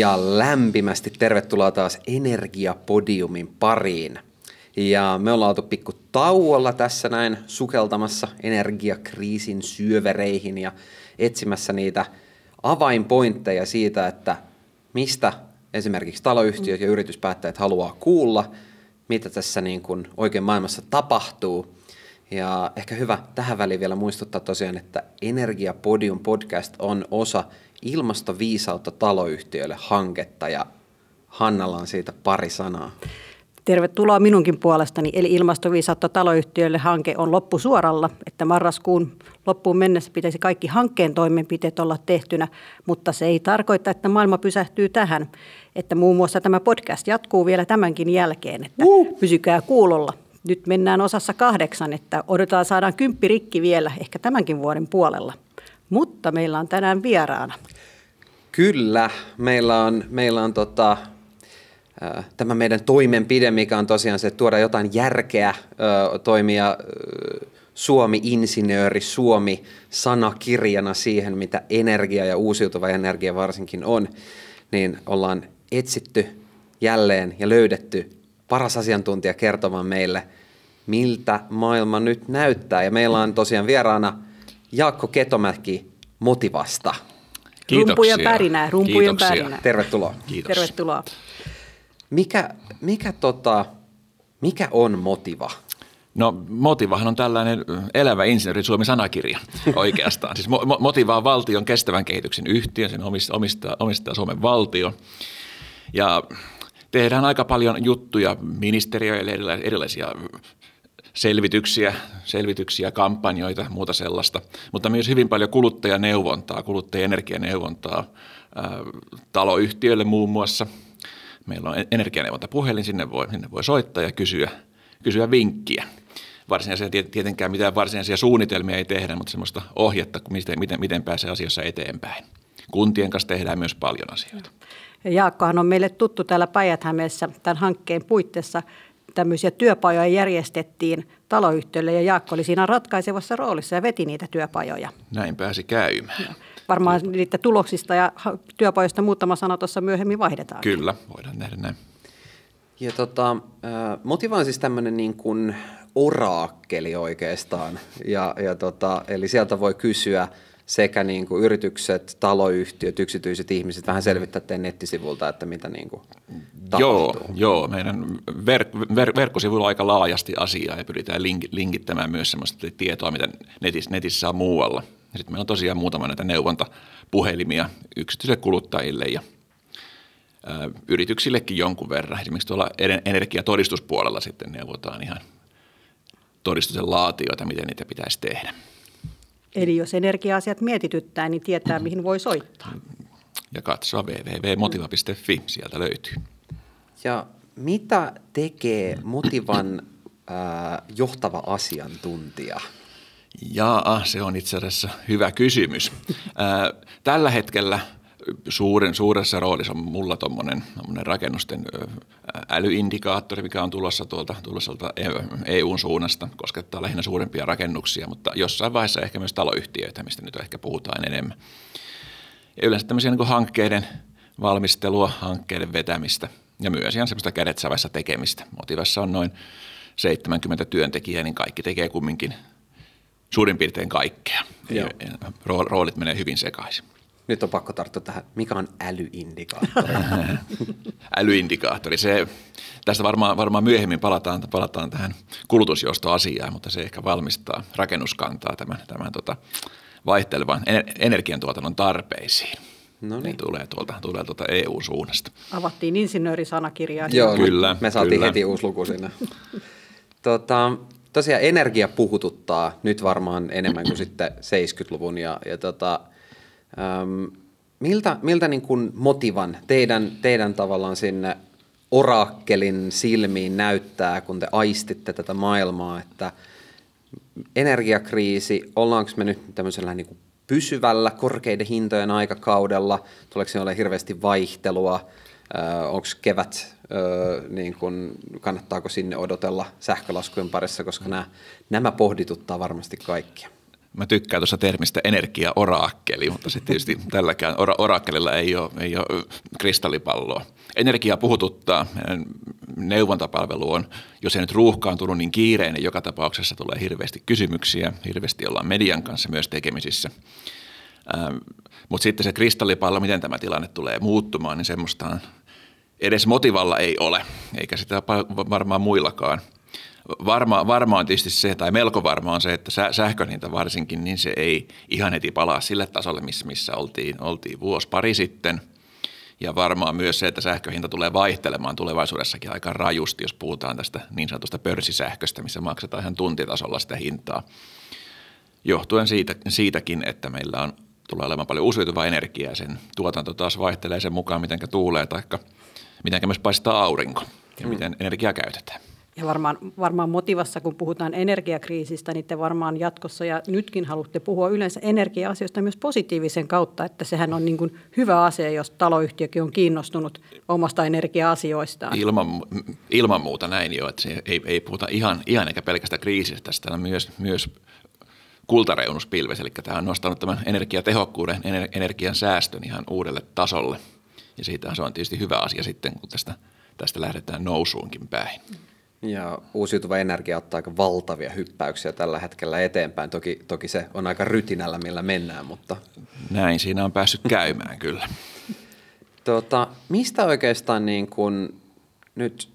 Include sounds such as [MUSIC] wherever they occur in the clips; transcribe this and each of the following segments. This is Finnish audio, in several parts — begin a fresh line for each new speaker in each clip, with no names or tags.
ja lämpimästi tervetuloa taas Energiapodiumin pariin. Ja me ollaan oltu pikku tauolla tässä näin sukeltamassa energiakriisin syövereihin ja etsimässä niitä avainpointteja siitä, että mistä esimerkiksi taloyhtiöt ja yrityspäättäjät haluaa kuulla, mitä tässä niin kuin oikein maailmassa tapahtuu. Ja ehkä hyvä tähän väliin vielä muistuttaa tosiaan, että Energiapodium podcast on osa ilmastoviisautta taloyhtiöille hanketta ja Hannalla on siitä pari sanaa.
Tervetuloa minunkin puolestani, eli ilmastoviisautta taloyhtiöille hanke on loppusuoralla, että marraskuun loppuun mennessä pitäisi kaikki hankkeen toimenpiteet olla tehtynä, mutta se ei tarkoita, että maailma pysähtyy tähän, että muun muassa tämä podcast jatkuu vielä tämänkin jälkeen, että uh. pysykää kuulolla. Nyt mennään osassa kahdeksan, että odotetaan saadaan kymppi rikki vielä, ehkä tämänkin vuoden puolella. Mutta meillä on tänään vieraana.
Kyllä, meillä on, meillä on tota, tämä meidän toimenpide, mikä on tosiaan se, että tuoda jotain järkeä, toimia Suomi-insinööri, Suomi sanakirjana siihen, mitä energia ja uusiutuva energia varsinkin on, niin ollaan etsitty jälleen ja löydetty paras asiantuntija kertomaan meille, miltä maailma nyt näyttää. Ja meillä on tosiaan vieraana Jaakko Ketomäki Motivasta.
Kiitoksia. Rumpujen pärinää, rumpujen Kiitoksia. pärinää.
Tervetuloa.
Kiitos. Tervetuloa.
Mikä, mikä, tota, mikä on Motiva?
No Motivahan on tällainen elävä insinööri Suomen sanakirja [LAUGHS] oikeastaan. siis Motiva on valtion kestävän kehityksen yhtiö, sen omistaa, omistaa, omistaa Suomen valtio. Ja tehdään aika paljon juttuja ministeriöille, erilaisia selvityksiä, selvityksiä, kampanjoita, muuta sellaista, mutta myös hyvin paljon kuluttajaneuvontaa, kuluttajaenergianeuvontaa taloyhtiöille muun muassa. Meillä on energianeuvontapuhelin, sinne voi, sinne voi soittaa ja kysyä, kysyä vinkkiä. Varsinaisia, tietenkään mitään varsinaisia suunnitelmia ei tehdä, mutta sellaista ohjetta, miten, miten, miten pääsee asiassa eteenpäin. Kuntien kanssa tehdään myös paljon asioita.
Jaakkohan on meille tuttu täällä päijät tämän hankkeen puitteissa tämmöisiä työpajoja järjestettiin taloyhtiölle ja Jaakko oli siinä ratkaisevassa roolissa ja veti niitä työpajoja.
Näin pääsi käymään. Ja
varmaan niitä tuloksista ja työpajoista muutama sana tuossa myöhemmin vaihdetaan.
Kyllä, voidaan nähdä näin.
Ja tota, Motiva on siis tämmöinen niin kuin oraakkeli oikeastaan. Ja, ja tota, eli sieltä voi kysyä sekä niin kuin yritykset, taloyhtiöt, yksityiset ihmiset vähän selvittää teidän nettisivulta, että mitä niin kuin
Joo, joo, meidän ver- ver- verkkosivuilla on aika laajasti asiaa ja pyritään link- linkittämään myös sellaista tietoa, mitä netissä, netissä on muualla. Ja sitten meillä on tosiaan muutama näitä neuvontapuhelimia yksityisille kuluttajille ja ä, yrityksillekin jonkun verran. Esimerkiksi tuolla energiatodistuspuolella sitten neuvotaan ihan todistusten laatioita, miten niitä pitäisi tehdä.
Eli jos energia-asiat mietityttää, niin tietää, mihin voi soittaa.
Ja katsoa www.motiva.fi, sieltä löytyy.
Ja mitä tekee Motivan äh, johtava asiantuntija?
Jaa, se on itse asiassa hyvä kysymys. Äh, tällä hetkellä suuren, suuressa roolissa on mulla tuommoinen rakennusten älyindikaattori, mikä on tulossa tuolta, tulossa EUn suunnasta, koskettaa lähinnä suurempia rakennuksia, mutta jossain vaiheessa ehkä myös taloyhtiöitä, mistä nyt ehkä puhutaan enemmän. Ja yleensä tämmöisiä niin hankkeiden valmistelua, hankkeiden vetämistä ja myös ihan semmoista kädet tekemistä. Motivassa on noin 70 työntekijää, niin kaikki tekee kumminkin suurin piirtein kaikkea. Joo. Roolit menee hyvin sekaisin.
Nyt on pakko tarttua tähän. Mikä on älyindikaattori? [LAUGHS]
älyindikaattori. Se, tästä varmaan, varmaan myöhemmin palataan, palataan tähän kulutusjohtoasiaan, mutta se ehkä valmistaa rakennuskantaa tämän, tämän tota, vaihtelevan energiantuotannon tarpeisiin. No niin. tulee tuolta, tulee tuolta EU-suunnasta.
Avattiin insinöörisanakirjaa.
Joo, kyllä. Me saatiin kyllä. heti uusi luku sinne. [LAUGHS] tota, tosiaan energia puhututtaa nyt varmaan enemmän kuin [CLEARS THROAT] sitten 70-luvun ja, ja tota, äm, miltä, miltä niin kuin motivan teidän, teidän tavallaan sinne orakkelin silmiin näyttää, kun te aistitte tätä maailmaa, että energiakriisi, ollaanko me nyt tämmöisellä niin kuin pysyvällä korkeiden hintojen aikakaudella, tuleeko se ole hirveästi vaihtelua, onko kevät, niin kun, kannattaako sinne odotella sähkölaskujen parissa, koska nämä, nämä pohdituttaa varmasti kaikkia.
Mä tykkään tuossa termistä energiaoraakkeli, mutta sitten tietysti tälläkään ora- oraakkelilla ei ole, ei ole kristallipalloa. Energia puhututtaa. Neuvontapalvelu on, jos ei nyt ruuhkaantunut, niin kiireinen. Joka tapauksessa tulee hirveästi kysymyksiä. Hirveästi ollaan median kanssa myös tekemisissä. Ähm, mutta sitten se kristallipallo, miten tämä tilanne tulee muuttumaan, niin semmoista edes motivalla ei ole, eikä sitä varmaan muillakaan – varma, varma on tietysti se, tai melko varma on se, että sähkön hinta varsinkin, niin se ei ihan heti palaa sille tasolle, missä, missä oltiin, oltiin vuosi pari sitten. Ja varmaan myös se, että sähköhinta tulee vaihtelemaan tulevaisuudessakin aika rajusti, jos puhutaan tästä niin sanotusta pörssisähköstä, missä maksetaan ihan tuntitasolla sitä hintaa. Johtuen siitä, siitäkin, että meillä on, tulee olemaan paljon uusiutuvaa energiaa sen tuotanto taas vaihtelee sen mukaan, miten tuulee tai miten myös paistaa aurinko ja mm. miten energiaa käytetään.
Ja varmaan, varmaan motivassa, kun puhutaan energiakriisistä, niin te varmaan jatkossa ja nytkin haluatte puhua yleensä energia-asioista myös positiivisen kautta, että sehän on niin kuin hyvä asia, jos taloyhtiökin on kiinnostunut omasta energia-asioistaan.
Ilman, ilman muuta näin jo, että se ei, ei puhuta ihan, ihan eikä pelkästään kriisistä, tästä on myös, myös kultareunuspilves, eli tämä on nostanut tämän energiatehokkuuden, energian säästön ihan uudelle tasolle. Ja siitä se on tietysti hyvä asia sitten, kun tästä, tästä lähdetään nousuunkin päin.
Ja uusiutuva energia ottaa aika valtavia hyppäyksiä tällä hetkellä eteenpäin. Toki, toki se on aika rytinällä, millä mennään, mutta...
Näin siinä on päässyt käymään kyllä.
Tota, mistä oikeastaan niin kun nyt,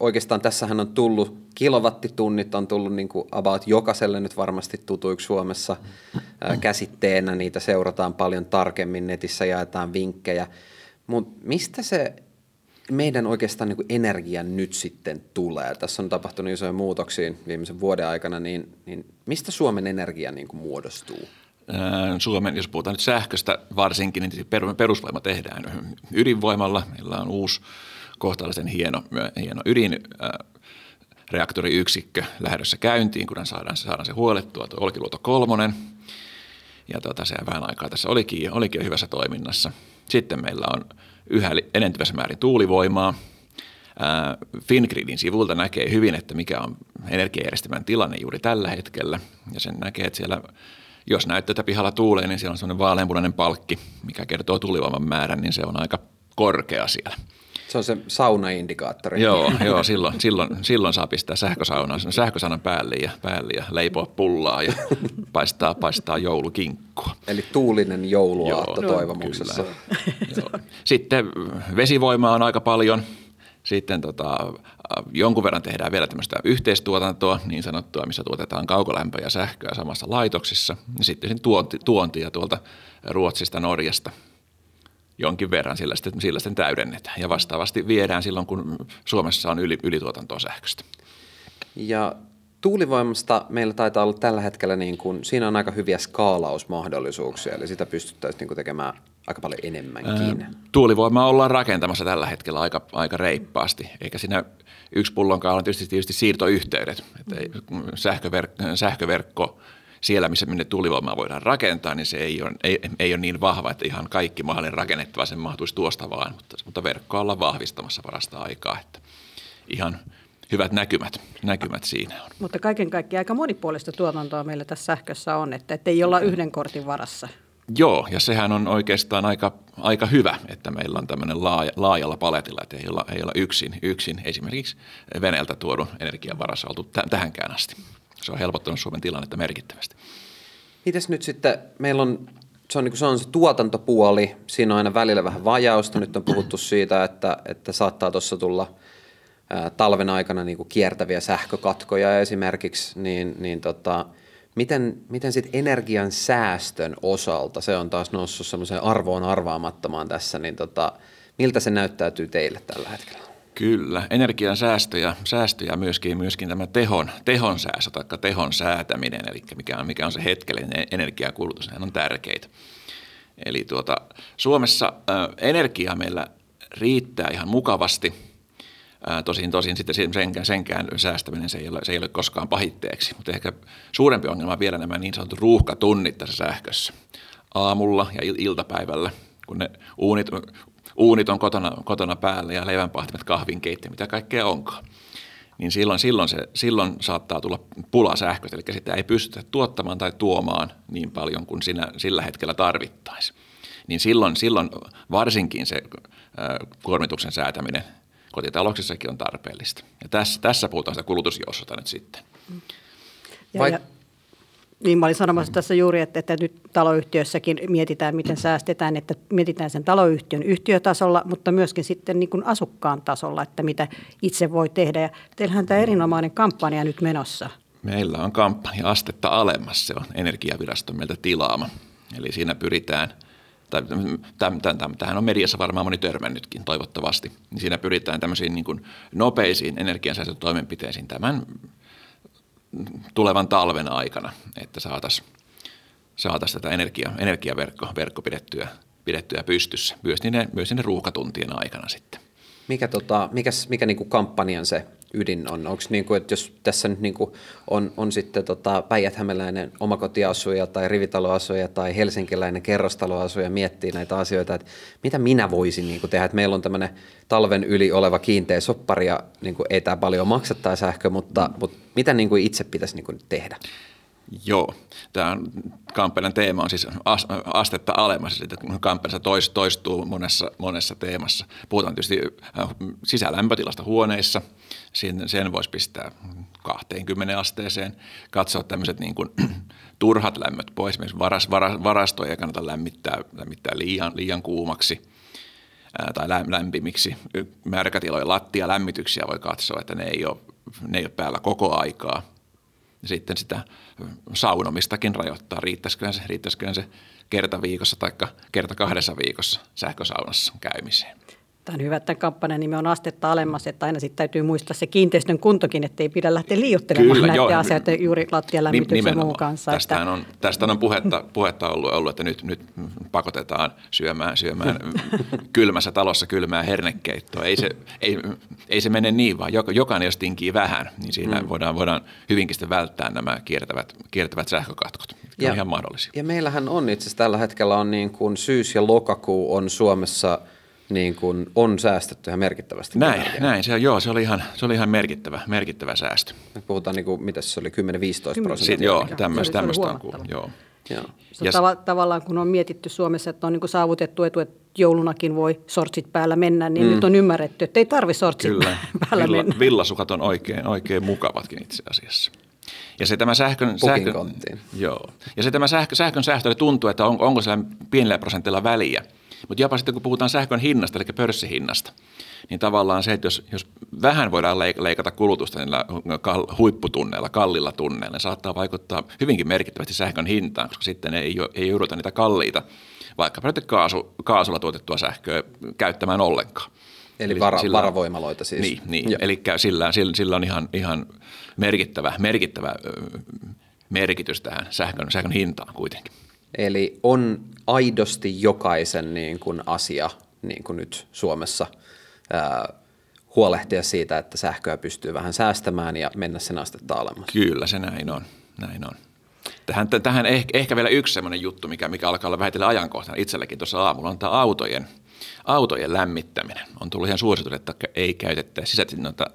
oikeastaan tässähän on tullut, kilowattitunnit on tullut niin kuin about jokaiselle nyt varmasti tutuiksi Suomessa käsitteenä. Niitä seurataan paljon tarkemmin, netissä jaetaan vinkkejä. Mutta mistä se meidän oikeastaan niin energia nyt sitten tulee? Tässä on tapahtunut isoja muutoksia viimeisen vuoden aikana, niin, niin mistä Suomen energia niin kuin muodostuu?
Suomen, jos puhutaan nyt sähköstä varsinkin, niin perusvoima tehdään ydinvoimalla. Meillä on uusi kohtalaisen hieno, hieno ydin reaktoriyksikkö lähdössä käyntiin, kun saadaan, saadaan se huolettua, tuo Olkiluoto kolmonen. Ja tota, se vähän aikaa tässä olikin, olikin jo hyvässä toiminnassa. Sitten meillä on yhä enentyvässä määrin tuulivoimaa. Fingridin sivulta näkee hyvin, että mikä on energiajärjestelmän tilanne juuri tällä hetkellä. Ja sen näkee, että siellä, jos näyttää, pihalla tuulee, niin siellä on sellainen vaaleanpunainen palkki, mikä kertoo tuulivoiman määrän, niin se on aika korkea siellä.
Se on se saunaindikaattori.
Joo, joo silloin, silloin, silloin saa pistää sähkösaunan, sähkösaunan päälle ja, päälle ja leipoa pullaa ja paistaa, paistaa joulukinkkua.
Eli tuulinen jouluaatto joo, toivomuksessa.
Joo. Sitten vesivoimaa on aika paljon. Sitten tota, jonkun verran tehdään vielä tämmöistä yhteistuotantoa, niin sanottua, missä tuotetaan kaukolämpöä ja sähköä samassa laitoksissa. Ja sitten tuonti, tuontia tuolta Ruotsista, Norjasta – jonkin verran, sillä sitten, sillä sitten täydennetään. Ja vastaavasti viedään silloin, kun Suomessa on yli, ylituotantoa sähköstä.
Ja tuulivoimasta meillä taitaa olla tällä hetkellä, niin kuin, siinä on aika hyviä skaalausmahdollisuuksia, eli sitä pystyttäisiin niin kuin tekemään aika paljon enemmänkin. Ää,
tuulivoimaa ollaan rakentamassa tällä hetkellä aika, aika reippaasti, eikä siinä yksi pullonkaan on tietysti, tietysti siirtoyhteydet. Että sähköverk- sähköverkko siellä, missä minne tuulivoimaa voidaan rakentaa, niin se ei ole, ei, ei ole niin vahva, että ihan kaikki mahdollinen rakennettava sen mahtuisi tuosta vaan, mutta, mutta verkkoa ollaan vahvistamassa parasta aikaa, että ihan hyvät näkymät, näkymät siinä on.
Mutta kaiken kaikkiaan aika monipuolista tuotantoa meillä tässä sähkössä on, että, että ei olla yhden kortin varassa.
Joo, ja sehän on oikeastaan aika, aika hyvä, että meillä on tämmöinen laaja, laajalla paletilla, että ei olla, ei olla yksin, yksin esimerkiksi Venäjältä tuodun energian varassa oltu tähänkään asti se on helpottanut Suomen tilannetta merkittävästi.
Mites nyt sitten, meillä on se on, niin se on se tuotantopuoli, siinä on aina välillä vähän vajausta, nyt on puhuttu siitä, että, että saattaa tuossa tulla talven aikana niin kuin kiertäviä sähkökatkoja esimerkiksi, niin, niin tota, miten, miten sitten energian säästön osalta, se on taas noussut semmoiseen arvoon arvaamattomaan tässä, niin tota, miltä se näyttäytyy teille tällä hetkellä?
Kyllä, energian säästöjä, säästöjä myöskin, myöskin tämä tehon, tehon säästö tai tehon säätäminen, eli mikä on, mikä on se hetkellinen energiakulutus, ne on tärkeitä. Eli tuota, Suomessa ä, energiaa meillä riittää ihan mukavasti. Tosin, tosin sitten senkään, senkään säästäminen se ei, ole, se ei ole koskaan pahitteeksi, mutta ehkä suurempi ongelma on vielä nämä niin sanotut ruuhkatunnit tässä sähkössä. Aamulla ja iltapäivällä, kun ne uunit, uunit on kotona, kotona päällä ja leivänpahtimet, kahvinkeitti, mitä kaikkea onkaan. niin silloin, silloin, se, silloin saattaa tulla pula sähköstä, eli sitä ei pystytä tuottamaan tai tuomaan niin paljon kuin siinä, sillä hetkellä tarvittaisiin. Niin silloin, silloin varsinkin se kuormituksen säätäminen kotitalouksissakin on tarpeellista. Ja tässä, tässä puhutaan sitä kulutusjoustosta nyt sitten.
Ja, Vai... ja, niin mä olin sanomassa tässä juuri, että, että nyt taloyhtiössäkin mietitään, miten säästetään, että mietitään sen taloyhtiön yhtiötasolla, mutta myöskin sitten niin kuin asukkaan tasolla, että mitä itse voi tehdä. Ja teillähän tämä erinomainen kampanja nyt menossa.
Meillä on kampanja astetta alemmas, se on energiaviraston meiltä tilaama. Eli siinä pyritään – tai tähän on mediassa varmaan moni törmännytkin toivottavasti, niin siinä pyritään tämmöisiin niin kuin nopeisiin energiansäästötoimenpiteisiin tämän tulevan talven aikana, että saataisiin saatais tätä energia, energiaverkko verkko pidettyä, pidettyä pystyssä myös niiden, myös niiden ruuhkatuntien aikana sitten.
Mikä, tota, mikä, mikä kuin kampanjan se ydin on? Onko niin kuin, että jos tässä nyt niin kuin on, on sitten tota päijät-hämäläinen omakotiasuja tai rivitaloasuja tai helsinkiläinen kerrostaloasuja miettii näitä asioita, että mitä minä voisin niin kuin tehdä, että meillä on tämmöinen talven yli oleva kiinteä soppari ja niin kuin ei tämä paljon maksattaa sähkö, mutta, mutta mitä niin kuin itse pitäisi niin kuin tehdä?
Joo, tämä kampanjan teema on siis astetta alemmas, että kampanjassa toistuu monessa, monessa teemassa. Puhutaan tietysti äh, sisälämpötilasta huoneissa, sen, sen voisi pistää 20 asteeseen, katsoa tämmöiset niin kuin, [CLEARS THROAT] turhat lämmöt pois, esimerkiksi varas, varas, varastoja ei kannata lämmittää, lämmittää liian, liian kuumaksi ää, tai lämpimiksi. Märkätilojen lattialämmityksiä voi katsoa, että ne ei ole, ne ei ole päällä koko aikaa – sitten sitä saunomistakin rajoittaa. Riittäisiköhän se, riittäisiköhän se kerta viikossa tai kerta kahdessa viikossa sähkösaunassa käymiseen.
Tämä on hyvä, että kampanjan nimi on astetta alemmas, että aina sitten täytyy muistaa se kiinteistön kuntokin, ettei pidä lähteä liioittelemaan Kyllä, näiden joo. asioita juuri lattialämmityksen ja muun kanssa.
Tästähän että... on, tästä on puhetta, puhetta ollut, ollut, että nyt, nyt pakotetaan syömään, syömään [LAUGHS] kylmässä talossa kylmää hernekeittoa. Ei se, ei, ei se mene niin, vaan jokainen jos tinkii vähän, niin siinä mm. voidaan, voidaan hyvinkin sitten välttää nämä kiertävät, kiertävät sähkökatkot. Ja, on ihan mahdollisia.
Ja meillähän on itse asiassa tällä hetkellä on niin kuin syys- ja lokakuu on Suomessa – niin kuin on säästetty ihan merkittävästi.
Näin, näin se, joo, se oli ihan, se oli ihan merkittävä, merkittävä säästö.
Me puhutaan, niin kuin, mitä se oli, 10-15 prosenttia?
Joo, tämmöistä, tämmöistä on kuullut, joo.
Joo. On tav- tavallaan, kun on mietitty Suomessa, että on niin kuin saavutettu etu, että joulunakin voi sortsit päällä mennä, niin mm. nyt on ymmärretty, että ei tarvi sortsit Kyllä. [LAUGHS] päällä Villa,
mennä. Villasukat on oikein, oikein mukavatkin itse asiassa. Ja se tämä sähkön, sähkön, joo. Ja se tämä sähkö, sähkön säästö tuntuu, että on, onko sillä pienellä prosentilla väliä – mutta jopa sitten kun puhutaan sähkön hinnasta, eli pörssihinnasta, niin tavallaan se, että jos, jos vähän voidaan leikata kulutusta niillä huipputunneilla, kallilla tunneilla, niin saattaa vaikuttaa hyvinkin merkittävästi sähkön hintaan, koska sitten ei, ei jouduta niitä kalliita, vaikka kaasu, kaasulla tuotettua sähköä käyttämään ollenkaan.
Eli, vara, sillä, varavoimaloita siis.
Niin, niin. eli sillä, sillä, sillä on ihan, ihan merkittävä, merkittävä merkitys tähän sähkön, sähkön hintaan kuitenkin.
Eli on aidosti jokaisen niin kuin asia niin kuin nyt Suomessa ää, huolehtia siitä, että sähköä pystyy vähän säästämään ja mennä sen astetta alemmas.
Kyllä se näin on, näin on. Tähän, tähän ehkä, ehkä vielä yksi sellainen juttu, mikä, mikä alkaa olla vähitellen ajankohtana itsellekin tuossa aamulla, on tämä autojen, autojen lämmittäminen. On tullut ihan suositus, että ei käytettäisi sisätiloita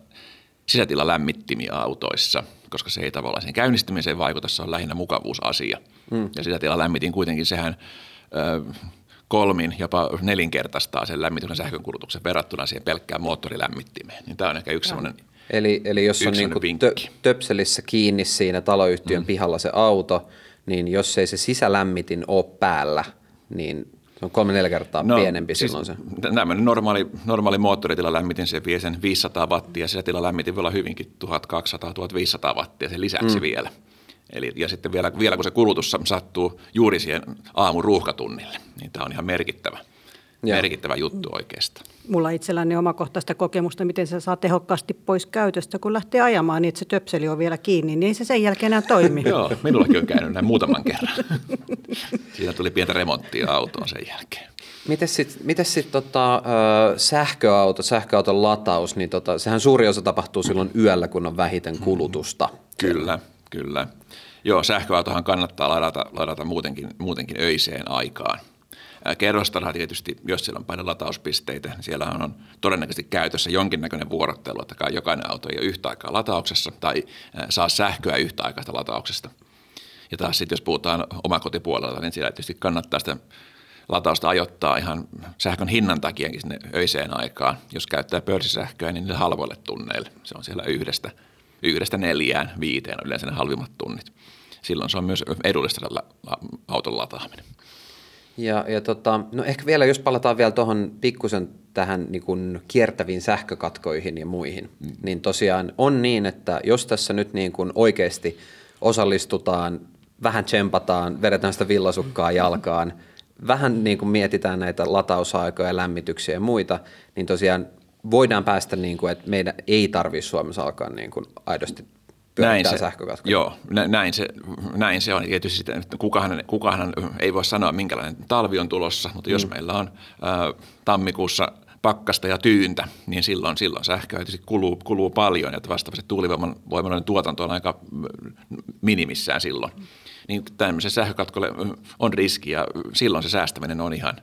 sisätilalämmittimiä autoissa, koska se ei tavallaan sen käynnistymiseen vaikuta, se on lähinnä mukavuusasia. Mm. Ja sisätilalämmitin kuitenkin sehän kolmin, jopa nelinkertaistaa sen lämmityksen sähkönkulutuksen verrattuna siihen pelkkään moottorilämmittimeen. Niin tämä on ehkä yksi sellainen
Eli, eli jos on niin tö, töpselissä kiinni siinä taloyhtiön mm. pihalla se auto, niin jos ei se sisälämmitin ole päällä, niin se on kolme neljä kertaa no, pienempi siis silloin se.
Tämmöinen normaali, normaali moottoritila lämmitin, se vie sen 500 wattia, sisätila lämmitin voi olla hyvinkin 1200-1500 wattia sen lisäksi mm. vielä. Eli, ja sitten vielä, vielä kun se kulutus sattuu juuri siihen aamun ruuhkatunnille, niin tämä on ihan merkittävä, ja. merkittävä juttu oikeastaan.
Mulla itselläni omakohtaista kokemusta, miten se saa tehokkaasti pois käytöstä, kun lähtee ajamaan niin, että se töpseli on vielä kiinni, niin se sen jälkeen enää toimi. [LAUGHS]
Joo, minullakin on käynyt näin muutaman kerran. [LAUGHS] Siinä tuli pientä remonttia autoon sen jälkeen.
Miten sitten sit tota, sähköauto, sähköauton lataus, niin tota, sehän suuri osa tapahtuu silloin yöllä, kun on vähiten kulutusta.
Kyllä, kyllä. Joo, sähköautohan kannattaa ladata, ladata muutenkin, muutenkin öiseen aikaan. Kerrostalohan tietysti, jos siellä on paljon latauspisteitä, niin siellä on todennäköisesti käytössä jonkinnäköinen vuorottelu, että jokainen auto ei ole yhtä aikaa latauksessa tai saa sähköä yhtä aikaista latauksesta. Ja taas sitten jos puhutaan omakotipuolella, niin siellä tietysti kannattaa sitä latausta ajoittaa ihan sähkön hinnan takiakin sinne öiseen aikaan. Jos käyttää pörssisähköä, niin niille halvoille tunneille. Se on siellä yhdestä, yhdestä neljään, viiteen on yleensä ne halvimmat tunnit. Silloin se on myös edullista auton lataaminen.
Ja, ja tota, no ehkä vielä, jos palataan vielä tuohon pikkusen tähän niin kuin kiertäviin sähkökatkoihin ja muihin, mm. niin tosiaan on niin, että jos tässä nyt niin kuin oikeasti osallistutaan, vähän tsempataan, vedetään sitä villasukkaa jalkaan, vähän niin kuin mietitään näitä latausaikoja, lämmityksiä ja muita, niin tosiaan voidaan päästä niin kuin, että meidän ei tarvitse Suomessa alkaa niin kuin aidosti näin se,
Joo, näin se, näin se on. Tietysti sitä, että kukahan, kukahan ei voi sanoa, minkälainen talvi on tulossa, mutta mm. jos meillä on ä, tammikuussa pakkasta ja tyyntä, niin silloin, silloin sähköä tietysti kuluu, kuluu paljon ja vastaavasti tuulivoiman voimaloiden tuotanto on aika minimissään silloin. Niin tämmöisen sähkökatkolle on riski ja silloin se säästäminen on ihan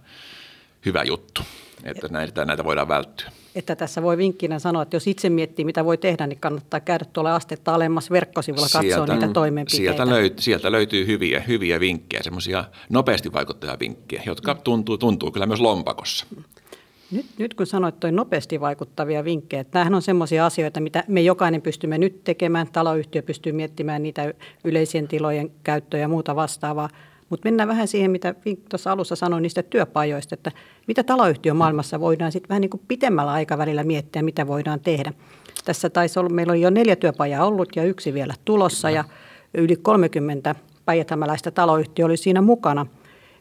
hyvä juttu, että näitä, näitä voidaan välttyä
että tässä voi vinkkinä sanoa, että jos itse miettii, mitä voi tehdä, niin kannattaa käydä tuolla astetta alemmas verkkosivulla katsoa sieltä, niitä toimenpiteitä.
Sieltä, löyt, sieltä löytyy hyviä, hyviä vinkkejä, semmoisia nopeasti vaikuttavia vinkkejä, jotka tuntuu, tuntuu kyllä myös lompakossa.
Nyt, nyt kun sanoit tuo nopeasti vaikuttavia vinkkejä, että nämähän on semmoisia asioita, mitä me jokainen pystymme nyt tekemään. Taloyhtiö pystyy miettimään niitä yleisien tilojen käyttöä ja muuta vastaavaa. Mutta mennään vähän siihen, mitä tuossa alussa sanoin niistä työpajoista, että mitä taloyhtiön maailmassa voidaan sitten vähän niin kuin pitemmällä aikavälillä miettiä, mitä voidaan tehdä. Tässä taisi olla, meillä on jo neljä työpajaa ollut ja yksi vielä tulossa ja yli 30 päijätämäläistä taloyhtiö oli siinä mukana.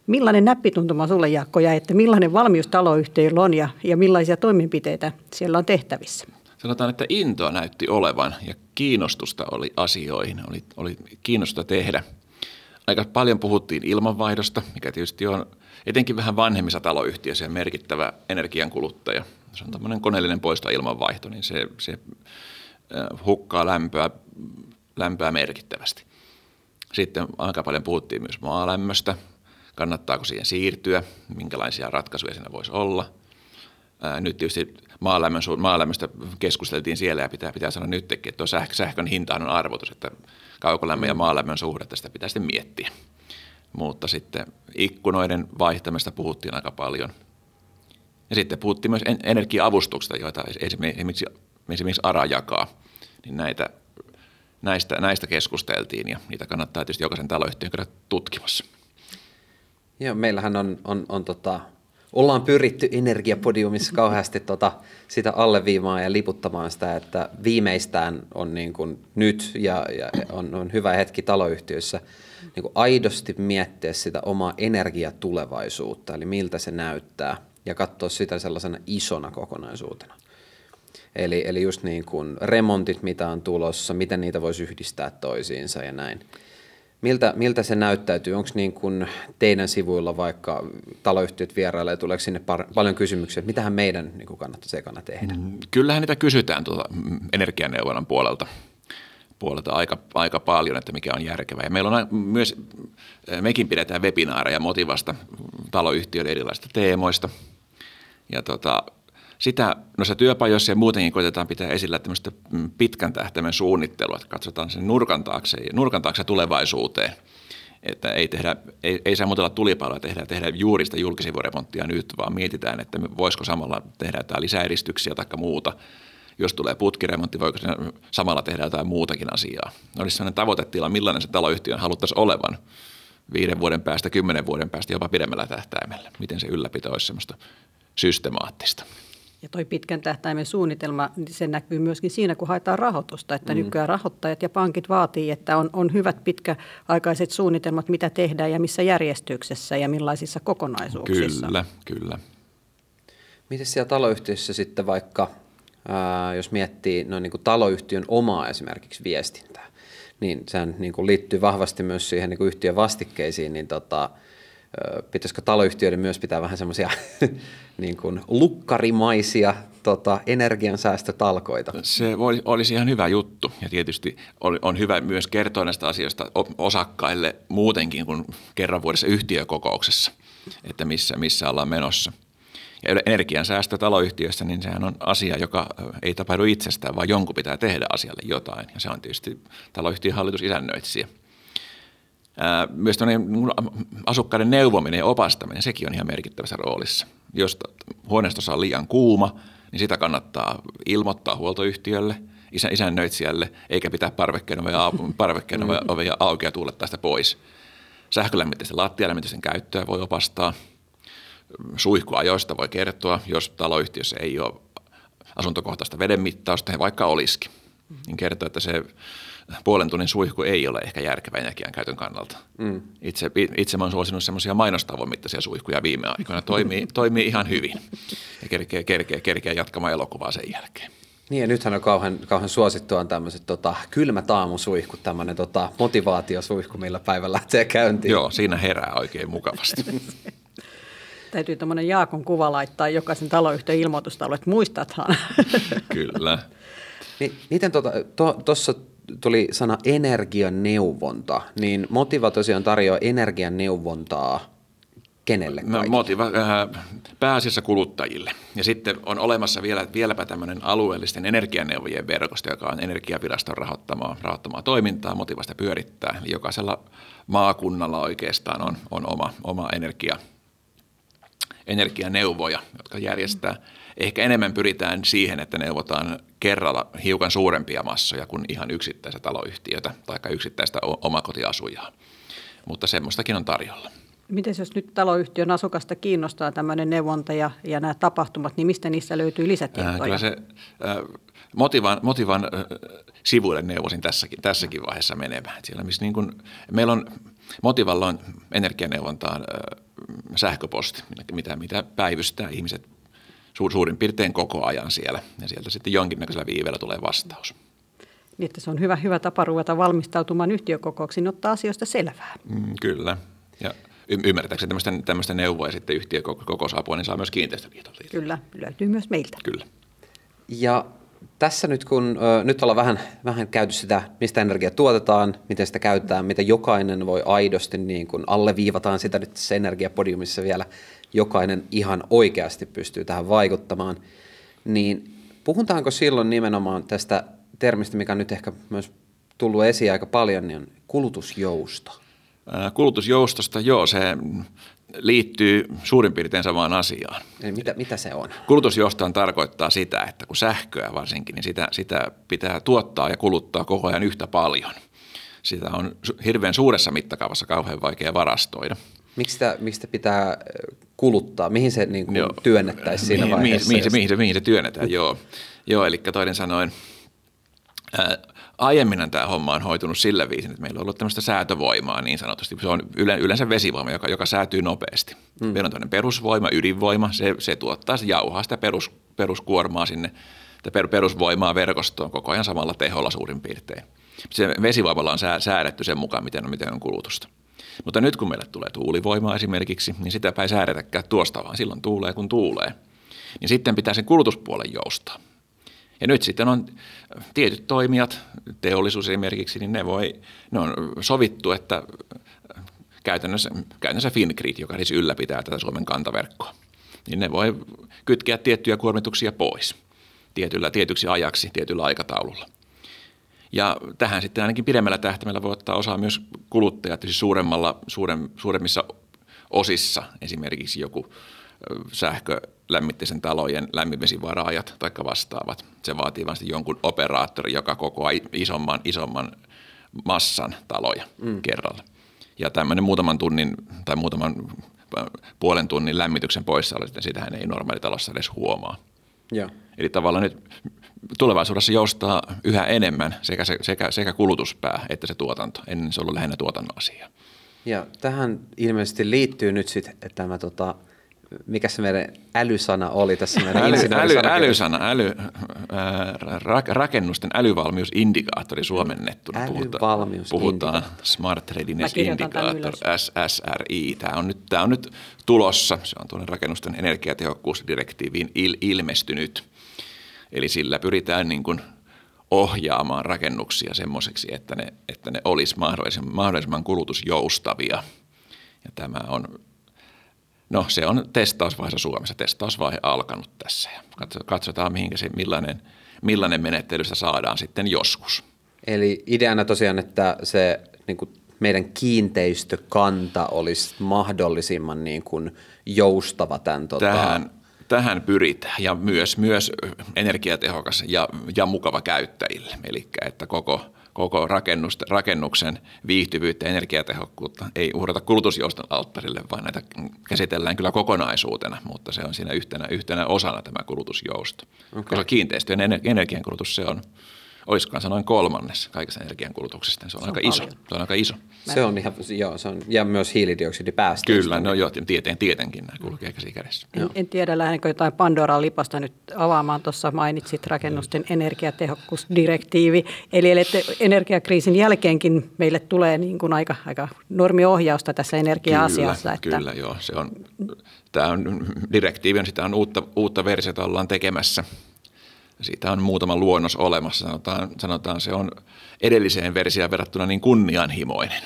Millainen näppituntuma sulle Jaakko jäi, että millainen valmius taloyhtiöillä on ja, ja millaisia toimenpiteitä siellä on tehtävissä?
Sanotaan, että intoa näytti olevan ja kiinnostusta oli asioihin, oli, oli kiinnostusta tehdä – aika paljon puhuttiin ilmanvaihdosta, mikä tietysti on etenkin vähän vanhemmissa taloyhtiöissä merkittävä energiankuluttaja. Se on tämmöinen koneellinen poisto ilmanvaihto, niin se, se hukkaa lämpöä, lämpöä merkittävästi. Sitten aika paljon puhuttiin myös maalämmöstä, kannattaako siihen siirtyä, minkälaisia ratkaisuja siinä voisi olla. Nyt tietysti maalämmön, maalämmöstä keskusteltiin siellä ja pitää, pitää sanoa nytkin, että tuo sähkön hinta on arvotus, että kaukolämmön ja mm. maalämmön suhdetta, sitä pitää sitten miettiä. Mutta sitten ikkunoiden vaihtamista puhuttiin aika paljon. Ja sitten puhuttiin myös energia-avustuksista, joita esimerkiksi, esimerkiksi ARA jakaa. Niin näitä, näistä, näistä keskusteltiin ja niitä kannattaa tietysti jokaisen taloyhtiön käydä tutkimassa.
Joo, meillähän on, on, on tota, ollaan pyritty energiapodiumissa kauheasti tota, sitä alleviimaan ja liputtamaan sitä, että viimeistään on niin kuin nyt ja, ja on, on hyvä hetki taloyhtiöissä niin kuin aidosti miettiä sitä omaa energiatulevaisuutta, eli miltä se näyttää, ja katsoa sitä sellaisena isona kokonaisuutena. Eli, eli just niin kuin remontit, mitä on tulossa, miten niitä voisi yhdistää toisiinsa ja näin. Miltä, miltä se näyttäytyy? Onko niin kuin teidän sivuilla vaikka taloyhtiöt vierailee, tuleeko sinne par- paljon kysymyksiä, että mitähän meidän niin kuin kannattaisi ekana tehdä? Mm,
kyllähän niitä kysytään tuota energianeuvonnan puolelta, puolelta aika, aika paljon, että mikä on järkevää. Ja meillä on myös, mekin pidetään webinaareja motivasta taloyhtiöiden erilaisista teemoista. Ja tota, sitä noissa työpajoissa ja muutenkin koitetaan pitää esillä tämmöistä mm, pitkän tähtäimen suunnittelua, että katsotaan sen nurkan taakse, nurkan taakse tulevaisuuteen. Että ei, tehdä, ei, ei saa muutella tulipaloja tehdä, tehdä juuri sitä julkisivuremonttia nyt, vaan mietitään, että voisiko samalla tehdä jotain lisäeristyksiä tai muuta. Jos tulee putkiremontti, voiko samalla tehdä jotain muutakin asiaa. Olisi sellainen tavoitetila, millainen se taloyhtiö haluttaisiin olevan viiden vuoden päästä, kymmenen vuoden päästä, jopa pidemmällä tähtäimellä. Miten se ylläpito olisi semmoista systemaattista.
Ja toi pitkän tähtäimen suunnitelma, niin se näkyy myöskin siinä, kun haetaan rahoitusta, että mm. nykyään rahoittajat ja pankit vaatii, että on, on hyvät pitkäaikaiset suunnitelmat, mitä tehdään ja missä järjestyksessä ja millaisissa kokonaisuuksissa.
Kyllä, kyllä.
Miten siellä taloyhtiössä sitten vaikka, ää, jos miettii no niin kuin taloyhtiön omaa esimerkiksi viestintää, niin sehän niin kuin liittyy vahvasti myös siihen niin kuin yhtiön vastikkeisiin, niin tota, pitäisikö taloyhtiöiden myös pitää vähän semmoisia [LAUGHS] niin kuin lukkarimaisia tota, energiansäästötalkoita?
Se olisi ihan hyvä juttu ja tietysti on hyvä myös kertoa näistä asioista osakkaille muutenkin kuin kerran vuodessa yhtiökokouksessa. että missä, missä ollaan menossa. Ja energiansäästö taloyhtiössä, niin sehän on asia, joka ei tapahdu itsestään, vaan jonkun pitää tehdä asialle jotain. Ja se on tietysti taloyhtiön hallitus isännöitsijä. Myös asukkaiden neuvominen ja opastaminen, sekin on ihan merkittävässä roolissa. Jos huoneistossa on liian kuuma, niin sitä kannattaa ilmoittaa huoltoyhtiölle, isä, isännöitsijälle, eikä pitää parvekkeen ovea, parvekkeen ovea auki ja tuulettaa sitä pois. Sähkölämmitteisten lattialämmitysten käyttöä voi opastaa. Suihkuajoista voi kertoa, jos taloyhtiössä ei ole asuntokohtaista vedenmittausta, vaikka olisikin. Niin kertoo, että se puolen tunnin suihku ei ole ehkä järkevä energian käytön kannalta. Mm. Itse, itse mä oon suosinut semmoisia mainostavoin mittaisia suihkuja viime aikoina. Toimii, toimii ihan hyvin ja kerkee, kerkee, kerkee jatkamaan elokuvaa sen jälkeen.
Niin ja nythän on kauhean, kauhean suosittua on tämmöiset tota, kylmät aamusuihkut, tämmöinen tota, motivaatiosuihku, millä päivä lähtee käyntiin.
Joo, siinä herää oikein mukavasti. [LAUGHS]
Täytyy tämmöinen Jaakon kuva laittaa jokaisen taloyhtiön ilmoitustaulu, että muistathan. [LAUGHS]
Kyllä.
Niin, miten tuossa to, tuli sana energianeuvonta, niin Motiva tosiaan tarjoaa energianeuvontaa kenelle no,
Motiva äh, pääasiassa kuluttajille. Ja sitten on olemassa vielä, vieläpä tämmöinen alueellisten energianeuvojien verkosto, joka on energiaviraston rahoittamaa, rahoittamaa toimintaa, Motivasta pyörittää. Eli jokaisella maakunnalla oikeastaan on, on oma, oma energia, energianeuvoja, jotka järjestää. Ehkä enemmän pyritään siihen, että neuvotaan kerralla hiukan suurempia massoja kuin ihan yksittäistä taloyhtiötä tai yksittäistä omakotiasujaa. Mutta semmoistakin on tarjolla.
Miten jos nyt taloyhtiön asukasta kiinnostaa tämmöinen neuvonta ja, ja nämä tapahtumat, niin mistä niissä löytyy lisätietoja? Äh,
kyllä se äh, Motivan, Motivan äh, sivuille neuvosin tässäkin, tässäkin vaiheessa menemään. Siellä, missä niin kun, meillä on, Motivalla on energianeuvontaan äh, sähköposti, mitä, mitä päivystää ihmiset suur, suurin piirtein koko ajan siellä. Ja sieltä sitten jonkinnäköisellä viiveellä tulee vastaus.
Niin, että se on hyvä, hyvä tapa ruveta valmistautumaan yhtiökokouksiin, ottaa asioista selvää.
Mm, kyllä. Ja y- ymmärtääkseni tämmöistä, tämmöistä neuvoa ja sitten yhtiökokousapua, niin saa myös kiinteistöliitolta.
Kyllä, löytyy myös meiltä.
Kyllä.
Ja tässä nyt kun ö, nyt ollaan vähän, vähän käyty sitä, mistä energia tuotetaan, miten sitä käytetään, mitä jokainen voi aidosti, niin kun alleviivataan sitä nyt tässä energiapodiumissa vielä, jokainen ihan oikeasti pystyy tähän vaikuttamaan, niin puhutaanko silloin nimenomaan tästä termistä, mikä on nyt ehkä myös tullut esiin aika paljon, niin on kulutusjousto.
Kulutusjoustosta, joo, se liittyy suurin piirtein samaan asiaan.
Eli mitä, mitä se on?
Kulutusjoustohan tarkoittaa sitä, että kun sähköä varsinkin, niin sitä, sitä pitää tuottaa ja kuluttaa koko ajan yhtä paljon. Sitä on hirveän suuressa mittakaavassa kauhean vaikea varastoida.
Miksi sitä, miksi sitä pitää kuluttaa? Mihin se niin kuin työnnettäisiin siinä mihin,
vaiheessa? Mihin, mihin, se, mihin, se, mihin se työnnetään, joo. Joo, eli toinen sanoen, ää, aiemmin tämä homma on hoitunut sillä viisin, että meillä on ollut tämmöistä säätövoimaa niin sanotusti. Se on yleensä vesivoima, joka, joka säätyy nopeasti. Mm. Meillä on tämmöinen perusvoima, ydinvoima, se, se tuottaa, se jauhaa sitä perus, peruskuormaa sinne, per, perusvoimaa verkostoon koko ajan samalla teholla suurin piirtein. Se vesivoimalla on säädetty sen mukaan, miten on, miten on kulutusta. Mutta nyt kun meille tulee tuulivoimaa esimerkiksi, niin sitä ei säädetäkään tuosta, vaan silloin tuulee kun tuulee. Niin sitten pitää sen kulutuspuolen joustaa. Ja nyt sitten on tietyt toimijat, teollisuus esimerkiksi, niin ne, voi, ne on sovittu, että käytännössä, käytännössä Fingrid, joka siis ylläpitää tätä Suomen kantaverkkoa, niin ne voi kytkeä tiettyjä kuormituksia pois tietyllä, tietyksi ajaksi, tietyllä aikataululla. Ja tähän sitten ainakin pidemmällä tähtäimellä voi ottaa osaa myös kuluttajat, siis suuremmalla, suurem, suuremmissa osissa, esimerkiksi joku sähkölämmitteisen talojen lämminvesivaraajat tai vastaavat. Se vaatii vasta jonkun operaattori, joka kokoaa isomman, isomman massan taloja mm. kerralla. Ja tämmöinen muutaman tunnin tai muutaman puolen tunnin lämmityksen poissaolo, sitähän ei normaalitalossa edes huomaa.
Ja.
Eli tavallaan nyt tulevaisuudessa joustaa yhä enemmän sekä, sekä, sekä kulutuspää että se tuotanto. Ennen se on ollut lähinnä tuotannon asia.
Ja tähän ilmeisesti liittyy nyt sitten tämä tota, mikä se meidän älysana oli tässä meidän
äly, äly, älysana, äly, ää, rakennusten älyvalmiusindikaattori suomennettuna.
Älyvalmius
puhutaan Smart Readiness Indicator, SSRI. Tämä on, nyt, tämä on nyt tulossa. Se on tuonne rakennusten energiatehokkuusdirektiiviin il, ilmestynyt. Eli sillä pyritään niin kuin ohjaamaan rakennuksia semmoiseksi, että ne, että ne olisi mahdollisimman, mahdollisimman kulutusjoustavia. Ja tämä on No se on testausvaiheessa Suomessa, testausvaihe alkanut tässä ja katsotaan mihinkä se, millainen, millainen menettelystä saadaan sitten joskus.
Eli ideana tosiaan, että se niin kuin meidän kiinteistökanta olisi mahdollisimman niin kuin joustava tämän tota,
tähän, tähän pyritään ja myös, myös energiatehokas ja, ja mukava käyttäjille. Eli että koko, koko rakennuksen viihtyvyyttä ja energiatehokkuutta ei uhrata kulutusjouston alttarille, vaan näitä käsitellään kyllä kokonaisuutena, mutta se on siinä yhtenä, yhtenä osana tämä kulutusjousto. Okay. Koska kiinteistöjen energiankulutus se on – olisikohan se noin kolmannes kaikesta energiankulutuksesta. Se on, se on aika paljon. iso. Se on aika iso.
Se on ihan, joo, se on, ja myös hiilidioksidipäästöjä.
Kyllä, no joo, tieteen, tietenkin nämä kulkee käsi kädessä.
En, en tiedä, lähdenkö jotain Pandoran lipasta nyt avaamaan. Tuossa mainitsit rakennusten energiatehokkuusdirektiivi. Eli, eli energiakriisin jälkeenkin meille tulee niin kuin aika, aika normiohjausta tässä energia-asiassa.
Kyllä, että... kyllä joo. Se on, tämä on, direktiivi on sitä on uutta, uutta versiota ollaan tekemässä – siitä on muutama luonnos olemassa. Sanotaan, sanotaan se on edelliseen versioon verrattuna niin kunnianhimoinen,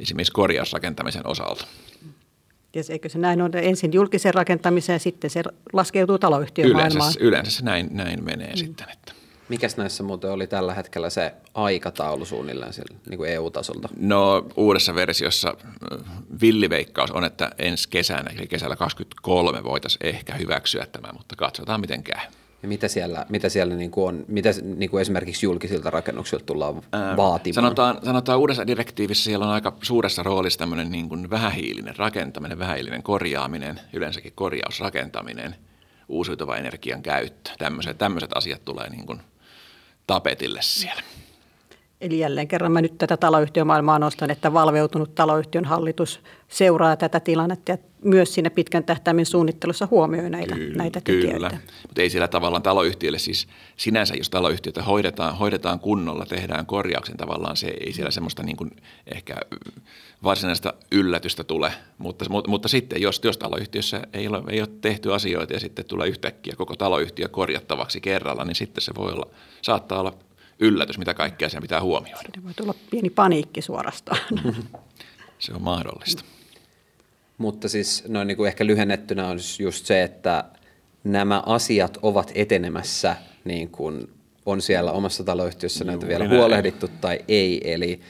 esimerkiksi korjausrakentamisen osalta.
Ja eikö se näin ole ensin julkisen rakentamisen ja sitten se laskeutuu taloyhtiön
yleensä, maailmaan? Yleensä se näin, näin menee mm. sitten. Että.
Mikäs näissä muuten oli tällä hetkellä se aikataulu suunnilleen siellä, niin kuin EU-tasolta?
No uudessa versiossa villiveikkaus on, että ensi kesänä, eli kesällä 2023 voitaisiin ehkä hyväksyä tämä, mutta katsotaan miten käy.
Ja mitä siellä, mitä siellä niin kuin on, mitä niin kuin esimerkiksi julkisilta rakennuksilta tullaan Ää, vaatimaan?
Sanotaan, sanotaan uudessa direktiivissä siellä on aika suuressa roolissa tämmöinen niin kuin vähähiilinen rakentaminen, vähähiilinen korjaaminen, yleensäkin korjausrakentaminen, uusiutuva energian käyttö. Tämmöiset, tämmöiset asiat tulee niin kuin tapetille siellä.
Eli jälleen kerran mä nyt tätä taloyhtiömaailmaa nostan, että valveutunut taloyhtiön hallitus seuraa tätä tilannetta ja myös siinä pitkän tähtäimen suunnittelussa huomioi näitä, kyllä, näitä tekijöitä. Kyllä,
mutta ei sillä tavallaan taloyhtiölle siis sinänsä, jos taloyhtiötä hoidetaan, hoidetaan kunnolla, tehdään korjauksen tavallaan, se ei siellä semmoista niin kuin ehkä varsinaista yllätystä tule, mutta, mutta, mutta sitten jos, jos taloyhtiössä ei ole, ei ole tehty asioita ja sitten tulee yhtäkkiä koko taloyhtiö korjattavaksi kerralla, niin sitten se voi olla, saattaa olla yllätys, mitä kaikkea sen pitää huomioida.
Siinä voi tulla pieni paniikki suorastaan. [LAUGHS]
se on mahdollista.
Mutta siis noin niin kuin ehkä lyhennettynä on just se, että nämä asiat ovat etenemässä niin kuin on siellä omassa taloyhtiössä näitä vielä näin. huolehdittu tai ei. Eli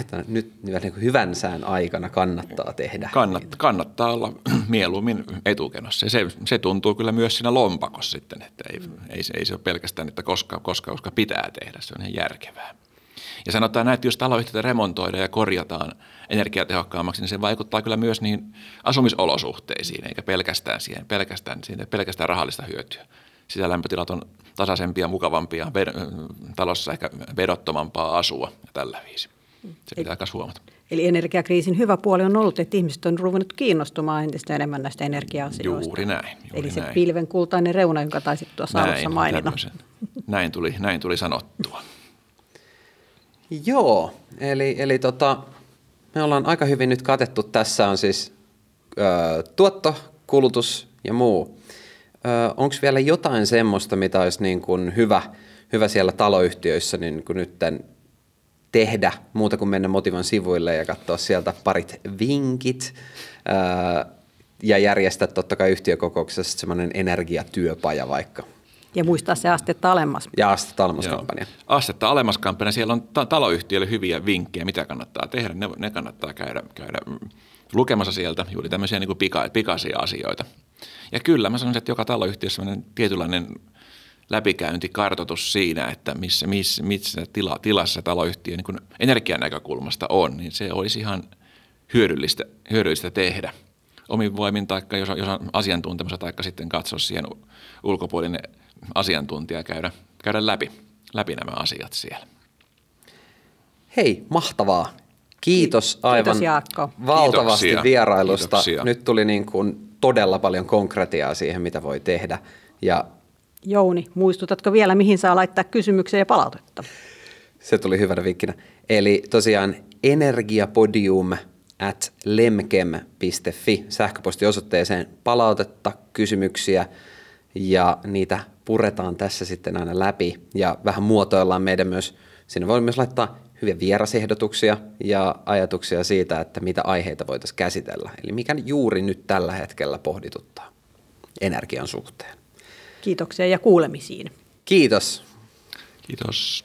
että nyt niin kuin hyvän sään aikana kannattaa tehdä.
Kannat, kannattaa olla [CLEARS THROAT] mieluummin etukenossa. se, se tuntuu kyllä myös siinä lompakossa sitten, että ei, ei, ei se ole pelkästään, että koska, koska, koska pitää tehdä, se on ihan järkevää. Ja sanotaan näin, että jos taloyhtiötä remontoidaan ja korjataan energiatehokkaammaksi, niin se vaikuttaa kyllä myös niin asumisolosuhteisiin, eikä pelkästään siihen, pelkästään, siihen, pelkästään rahallista hyötyä. Sisälämpötilat on tasaisempia, mukavampia, talossa ehkä vedottomampaa asua ja tällä viisi. Se pitää myös huomata.
Eli energiakriisin hyvä puoli on ollut, että ihmiset on ruvennut kiinnostumaan entistä enemmän näistä energia-asioista.
Juuri näin. Juuri
Eli se
näin.
pilven kultainen reuna, jonka taisit tuossa näin, alussa mainita.
Näin tuli, näin tuli sanottua. [LAUGHS]
Joo, eli, eli tota, me ollaan aika hyvin nyt katettu. Tässä on siis ö, tuotto, kulutus ja muu. Onko vielä jotain semmoista, mitä olisi niin kuin hyvä, hyvä siellä taloyhtiöissä niin kuin nytten tehdä muuta kuin mennä Motivan sivuille ja katsoa sieltä parit vinkit ja järjestää totta kai yhtiökokouksessa semmoinen energiatyöpaja vaikka.
Ja muistaa se astetta alemmas.
Ja astetta alemmas Joo. kampanja.
Astetta alemmas kampanja, siellä on ta- taloyhtiöille hyviä vinkkejä, mitä kannattaa tehdä. Ne, ne kannattaa käydä, käydä lukemassa sieltä juuri tämmöisiä niin kuin pika, pikaisia asioita. Ja kyllä mä sanoisin, että joka taloyhtiössä on tietynlainen läpikäynti, kartoitus siinä, että missä, missä, missä tila, tilassa taloyhtiö niin energian näkökulmasta on, niin se olisi ihan hyödyllistä, hyödyllistä tehdä omin voimin, tai jos, jos on asiantuntemusta, tai sitten katsoa siihen ulkopuolinen asiantuntija käydä, käydä läpi, läpi nämä asiat siellä.
Hei, mahtavaa. Kiitos aivan
Kiitos Jaakko.
valtavasti Kiitoksia. vierailusta. Kiitoksia. Nyt tuli niin kuin todella paljon konkretiaa siihen, mitä voi tehdä. Ja
Jouni, muistutatko vielä, mihin saa laittaa kysymyksiä ja palautetta?
Se tuli hyvänä vinkkinä. Eli tosiaan energiapodium at lemkem.fi sähköpostiosoitteeseen palautetta, kysymyksiä ja niitä puretaan tässä sitten aina läpi ja vähän muotoillaan meidän myös, sinne voi myös laittaa hyviä vierasehdotuksia ja ajatuksia siitä, että mitä aiheita voitaisiin käsitellä. Eli mikä juuri nyt tällä hetkellä pohdituttaa energian suhteen.
Kiitoksia ja kuulemisiin.
Kiitos.
Kiitos.